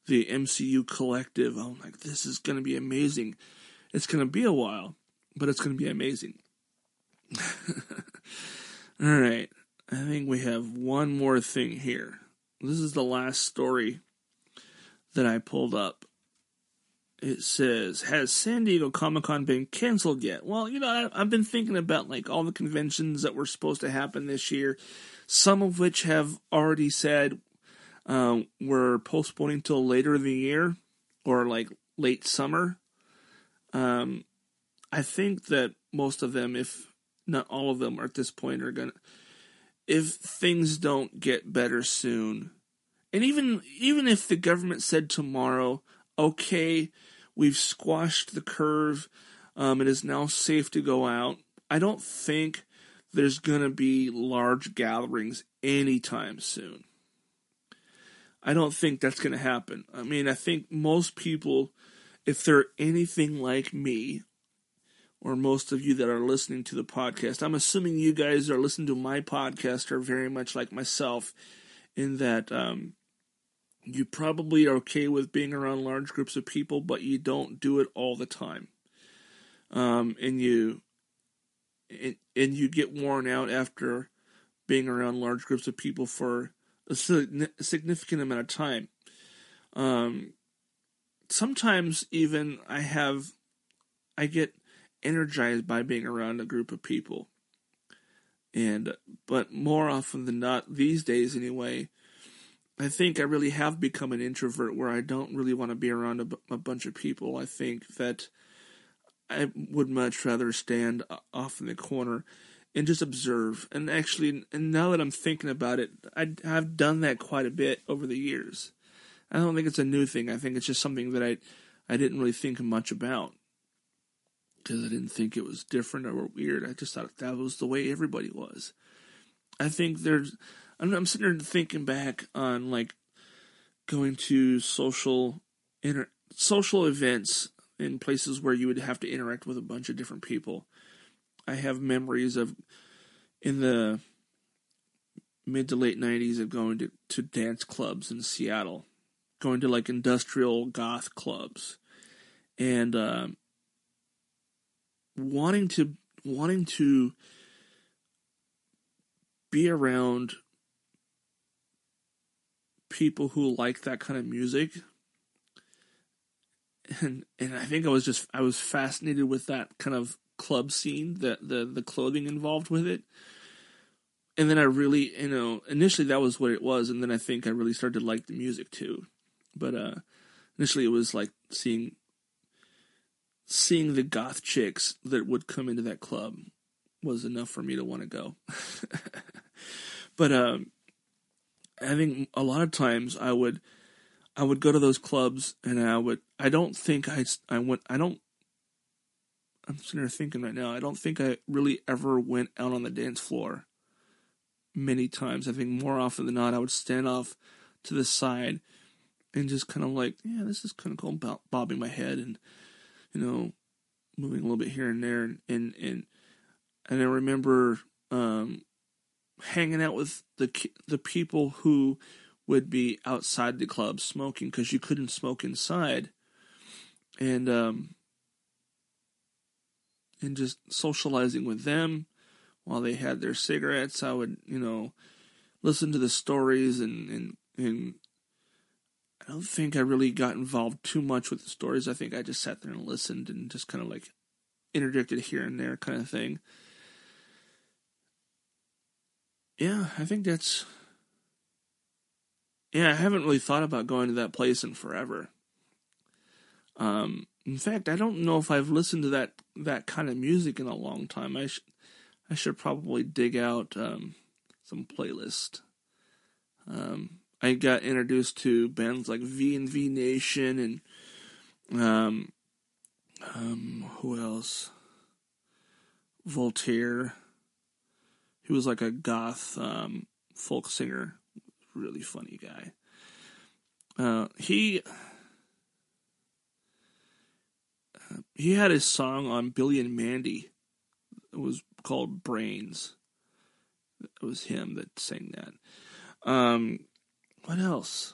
the MCU collective. I'm like, this is going to be amazing. It's going to be a while, but it's going to be amazing. (laughs) all right, I think we have one more thing here. This is the last story that I pulled up. It says, "Has San Diego Comic Con been canceled yet?" Well, you know, I've been thinking about like all the conventions that were supposed to happen this year, some of which have already said um, we're postponing till later in the year or like late summer. Um, I think that most of them, if not all of them, are at this point are gonna. If things don't get better soon, and even even if the government said tomorrow, okay, we've squashed the curve, um, it is now safe to go out. I don't think there's gonna be large gatherings anytime soon. I don't think that's gonna happen. I mean, I think most people, if they're anything like me, or most of you that are listening to the podcast, I'm assuming you guys are listening to my podcast are very much like myself, in that um, you probably are okay with being around large groups of people, but you don't do it all the time. Um, and you and, and you get worn out after being around large groups of people for a significant amount of time. Um, sometimes even I have I get energized by being around a group of people. And but more often than not these days anyway, I think I really have become an introvert where I don't really want to be around a, b- a bunch of people. I think that I would much rather stand off in the corner and just observe. And actually, and now that I'm thinking about it, I, I've done that quite a bit over the years. I don't think it's a new thing. I think it's just something that I, I didn't really think much about because I didn't think it was different or weird. I just thought that was the way everybody was. I think there's I'm, I'm sitting there thinking back on like going to social inter social events in places where you would have to interact with a bunch of different people. I have memories of in the mid to late '90s of going to, to dance clubs in Seattle, going to like industrial goth clubs, and uh, wanting to wanting to be around people who like that kind of music. And and I think I was just I was fascinated with that kind of club scene, the the the clothing involved with it. And then I really, you know, initially that was what it was, and then I think I really started to like the music too. But uh initially it was like seeing seeing the goth chicks that would come into that club was enough for me to want to go. (laughs) but um I think a lot of times I would I would go to those clubs and I would I don't think I I went I don't I'm sitting there thinking right now I don't think I really ever went out on the dance floor many times. I think more often than not I would stand off to the side and just kind of like yeah this is kind of cool bobbing my head and you know moving a little bit here and there and and and, and I remember um hanging out with the the people who would be outside the club smoking because you couldn't smoke inside, and um, and just socializing with them while they had their cigarettes. I would, you know, listen to the stories and and and I don't think I really got involved too much with the stories. I think I just sat there and listened and just kind of like interjected here and there kind of thing. Yeah, I think that's yeah, I haven't really thought about going to that place in forever. Um, in fact, I don't know if I've listened to that that kind of music in a long time. I should I should probably dig out um, some playlist. Um, I got introduced to bands like VNV Nation and um, um, who else? Voltaire. He was like a goth um, folk singer, really funny guy. Uh, he he had a song on Billy and Mandy. It was called Brains. It was him that sang that. Um, what else?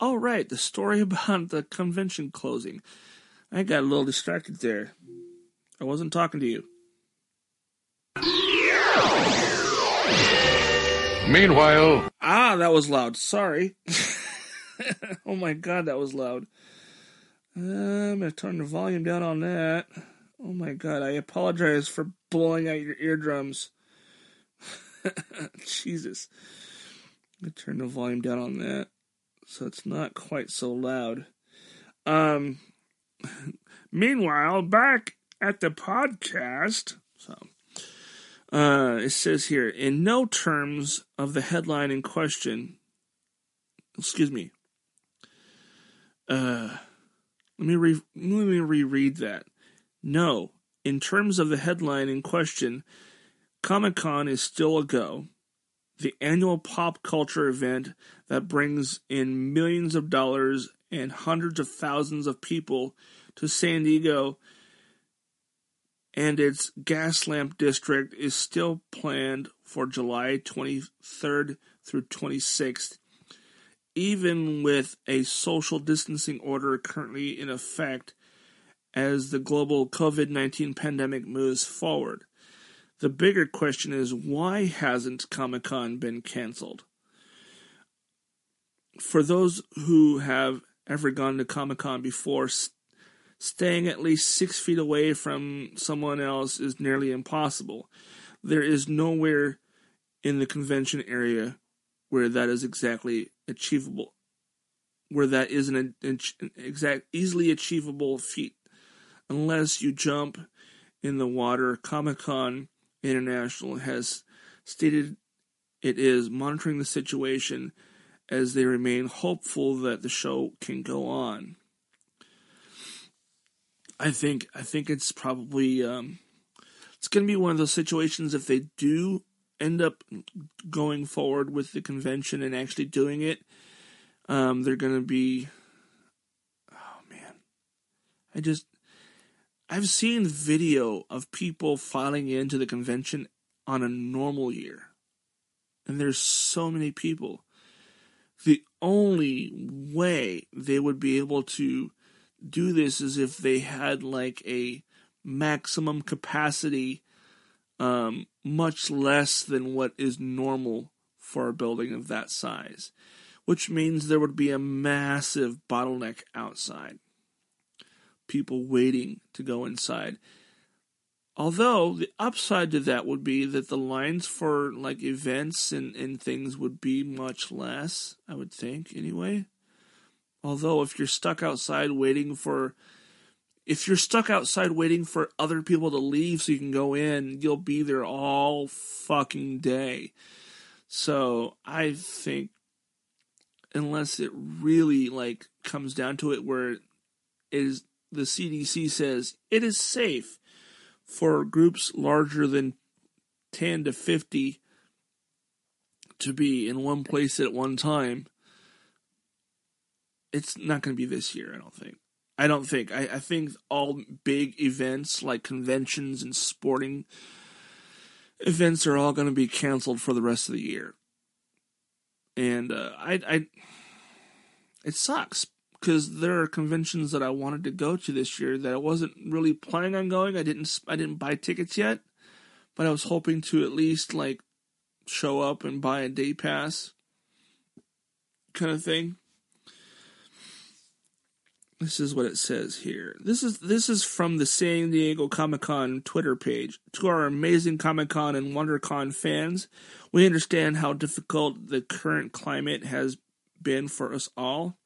Oh, right, the story (laughs) about the convention closing. I got a little distracted there. I wasn't talking to you. Meanwhile, Ah, that was loud. Sorry. (laughs) oh my god, that was loud. Uh, I'm gonna turn the volume down on that. Oh my god, I apologize for blowing out your eardrums. (laughs) Jesus. I'm turn the volume down on that so it's not quite so loud. Um (laughs) meanwhile, back at the podcast, so uh, it says here, in no terms of the headline in question, excuse me. Uh, let me re- let me reread that. No, in terms of the headline in question, Comic Con is still a go. The annual pop culture event that brings in millions of dollars and hundreds of thousands of people to San Diego and its Gaslamp district is still planned for July 23rd through 26th, even with a social distancing order currently in effect as the global COVID 19 pandemic moves forward. The bigger question is why hasn't Comic Con been canceled? For those who have ever gone to Comic Con before, staying at least six feet away from someone else is nearly impossible. There is nowhere in the convention area where that is exactly achievable, where that is an, an exact easily achievable feat, unless you jump in the water. Comic Con International has stated it is monitoring the situation as they remain hopeful that the show can go on. I think I think it's probably um, it's going to be one of those situations if they do end up going forward with the convention and actually doing it, um, they're going to be. Oh man, I just I've seen video of people filing into the convention on a normal year, and there's so many people. The only way they would be able to do this is if they had like a maximum capacity, um, much less than what is normal for a building of that size, which means there would be a massive bottleneck outside. People waiting to go inside. Although the upside to that would be that the lines for like events and, and things would be much less, I would think, anyway. Although, if you're stuck outside waiting for, if you're stuck outside waiting for other people to leave so you can go in, you'll be there all fucking day. So I think, unless it really like comes down to it, where it is the CDC says it is safe for groups larger than ten to fifty to be in one place at one time it's not going to be this year. I don't think. I don't think. I, I think all big events like conventions and sporting events are all going to be canceled for the rest of the year. And uh, I, I, it sucks because there are conventions that I wanted to go to this year that I wasn't really planning on going. I didn't. I didn't buy tickets yet, but I was hoping to at least like show up and buy a day pass kind of thing. This is what it says here. This is this is from the San Diego Comic Con Twitter page. To our amazing Comic Con and WonderCon fans, we understand how difficult the current climate has been for us all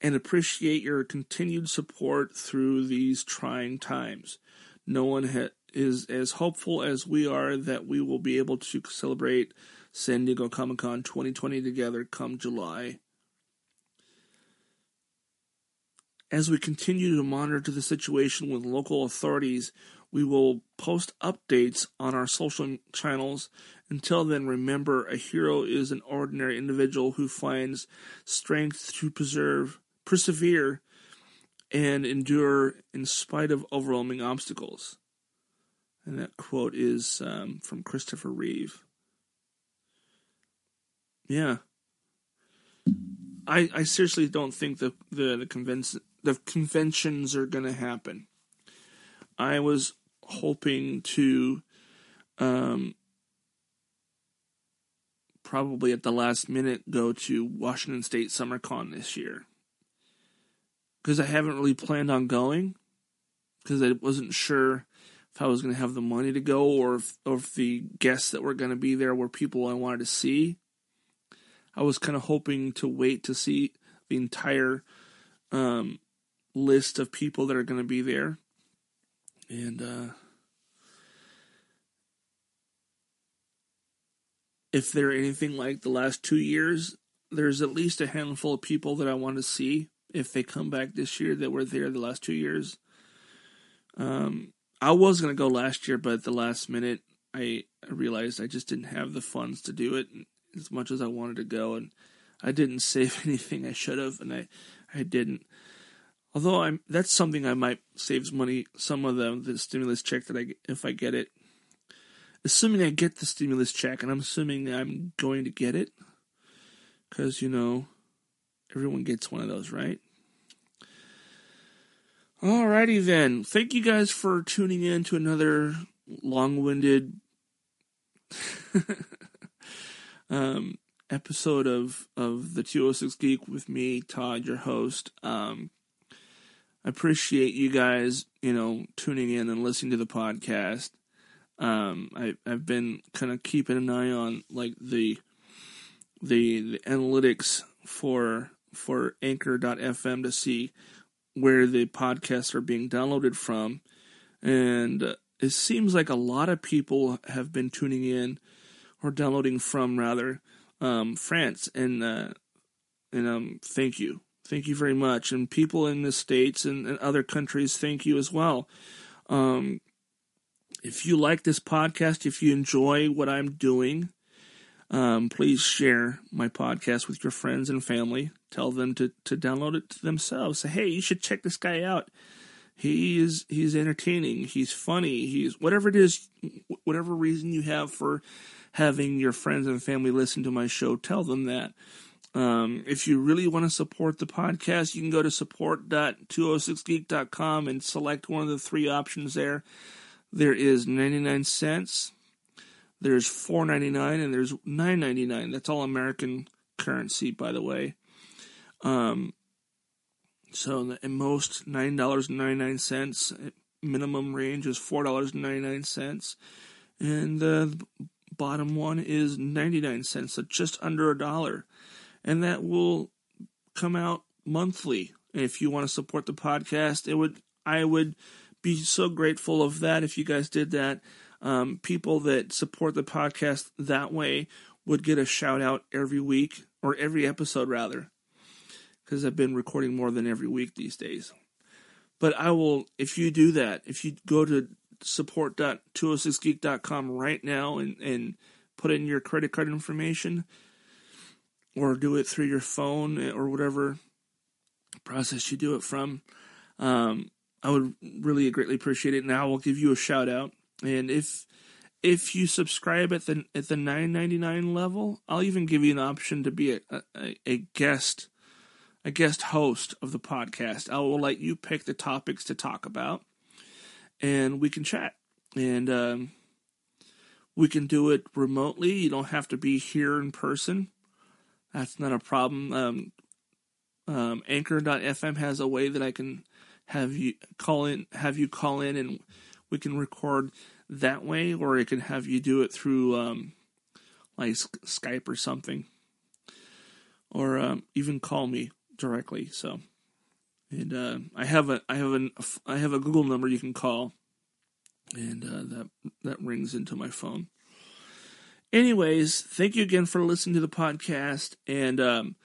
and appreciate your continued support through these trying times. No one ha- is as hopeful as we are that we will be able to celebrate San Diego Comic Con 2020 together come July. As we continue to monitor the situation with local authorities, we will post updates on our social channels. Until then, remember a hero is an ordinary individual who finds strength to preserve, persevere, and endure in spite of overwhelming obstacles. And that quote is um, from Christopher Reeve. Yeah. I, I seriously don't think the the the, convention, the conventions are going to happen. I was hoping to um, probably at the last minute go to Washington State Summer Con this year because I haven't really planned on going because I wasn't sure if I was going to have the money to go or if, or if the guests that were going to be there were people I wanted to see. I was kind of hoping to wait to see the entire um, list of people that are going to be there. And uh, if they're anything like the last two years, there's at least a handful of people that I want to see if they come back this year that were there the last two years. Um, I was to go last year, but at the last minute, I realized I just didn't have the funds to do it as much as I wanted to go, and I didn't (laughs) save anything I should have, and I, I didn't. Although I'm, that's something I might save money. Some of the the stimulus check that I if I get it, assuming I get the stimulus check, and I'm assuming I'm going to get it, because you know, everyone gets one of those, right? Alrighty then. Thank you guys for tuning in to another long-winded (laughs) um, episode of of the 206 Geek with me, Todd, your host. Um, I appreciate you guys, you know, tuning in and listening to the podcast. Um, I I've been kind of keeping an eye on like the the the analytics for for Anchor.fm to see where the podcasts are being downloaded from, and it seems like a lot of people have been tuning in or downloading from rather um, France, and uh, and um, thank you, thank you very much, and people in the states and, and other countries, thank you as well. Um, if you like this podcast, if you enjoy what I'm doing, um, please share my podcast with your friends and family. Tell them to, to download it to themselves. Say, hey, you should check this guy out. He is he's entertaining. He's funny. He's whatever it is, whatever reason you have for having your friends and family listen to my show, tell them that. Um, if you really want to support the podcast, you can go to support.206geek.com and select one of the three options there. There is 99 cents, there's 4.99 and there's 9.99. That's all American currency, by the way. Um, so in most $9.99. Minimum range is $4.99. And the bottom one is 99 cents, so just under a dollar. And that will come out monthly. If you want to support the podcast, it would I would be so grateful of that if you guys did that. Um, people that support the podcast that way would get a shout out every week or every episode rather because I've been recording more than every week these days. But I will, if you do that, if you go to support.206geek.com right now and, and put in your credit card information or do it through your phone or whatever process you do it from, um, I would really greatly appreciate it. Now I will give you a shout out. And if if you subscribe at the at the nine ninety nine level, I'll even give you an option to be a, a, a guest a guest host of the podcast. I will let you pick the topics to talk about and we can chat. And um, we can do it remotely. You don't have to be here in person. That's not a problem. Um, um, Anchor.fm has a way that I can have you call in, have you call in, and we can record that way, or I can have you do it through um, like Skype or something, or um, even call me directly. So, and uh, I have a I have an I have a Google number you can call, and uh, that that rings into my phone. Anyways, thank you again for listening to the podcast, and um,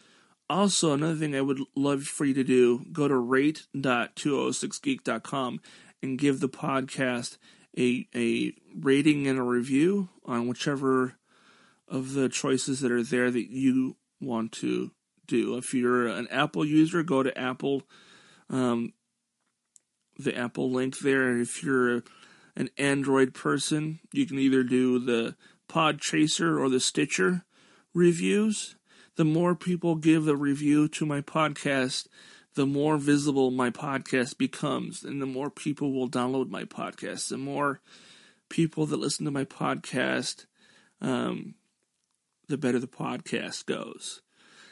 also another thing I would love for you to do: go to rate.206geek.com and give the podcast a a rating and a review on whichever of the choices that are there that you want to do. If you're an Apple user, go to Apple, um, the Apple link there. And If you're an Android person, you can either do the Podchaser or the Stitcher reviews. The more people give the review to my podcast, the more visible my podcast becomes, and the more people will download my podcast. The more people that listen to my podcast, um, the better the podcast goes.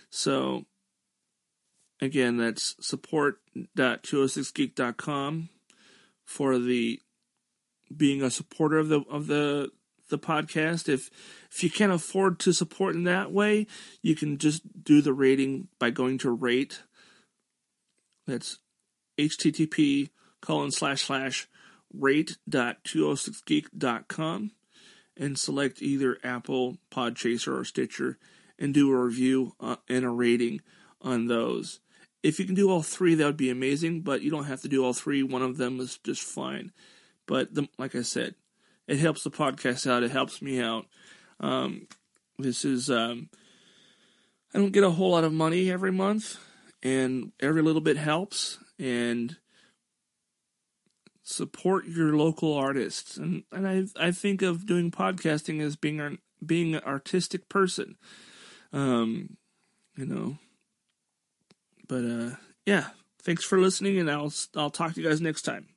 So, again, that's support.206geek.com for the being a supporter of the of the the podcast. If if you can't afford to support in that way, you can just do the rating by going to rate. That's http colon slash slash rate.206geek.com and select either Apple, Podchaser, or Stitcher and do a review uh, and a rating on those. If you can do all three, that would be amazing, but you don't have to do all three. One of them is just fine. But the, like I said, it helps the podcast out. It helps me out. Um, this is um, I don't get a whole lot of money every month, and every little bit helps. And support your local artists. And and I I think of doing podcasting as being an, being an artistic person. Um, you know. But uh, yeah, thanks for listening, and I'll I'll talk to you guys next time.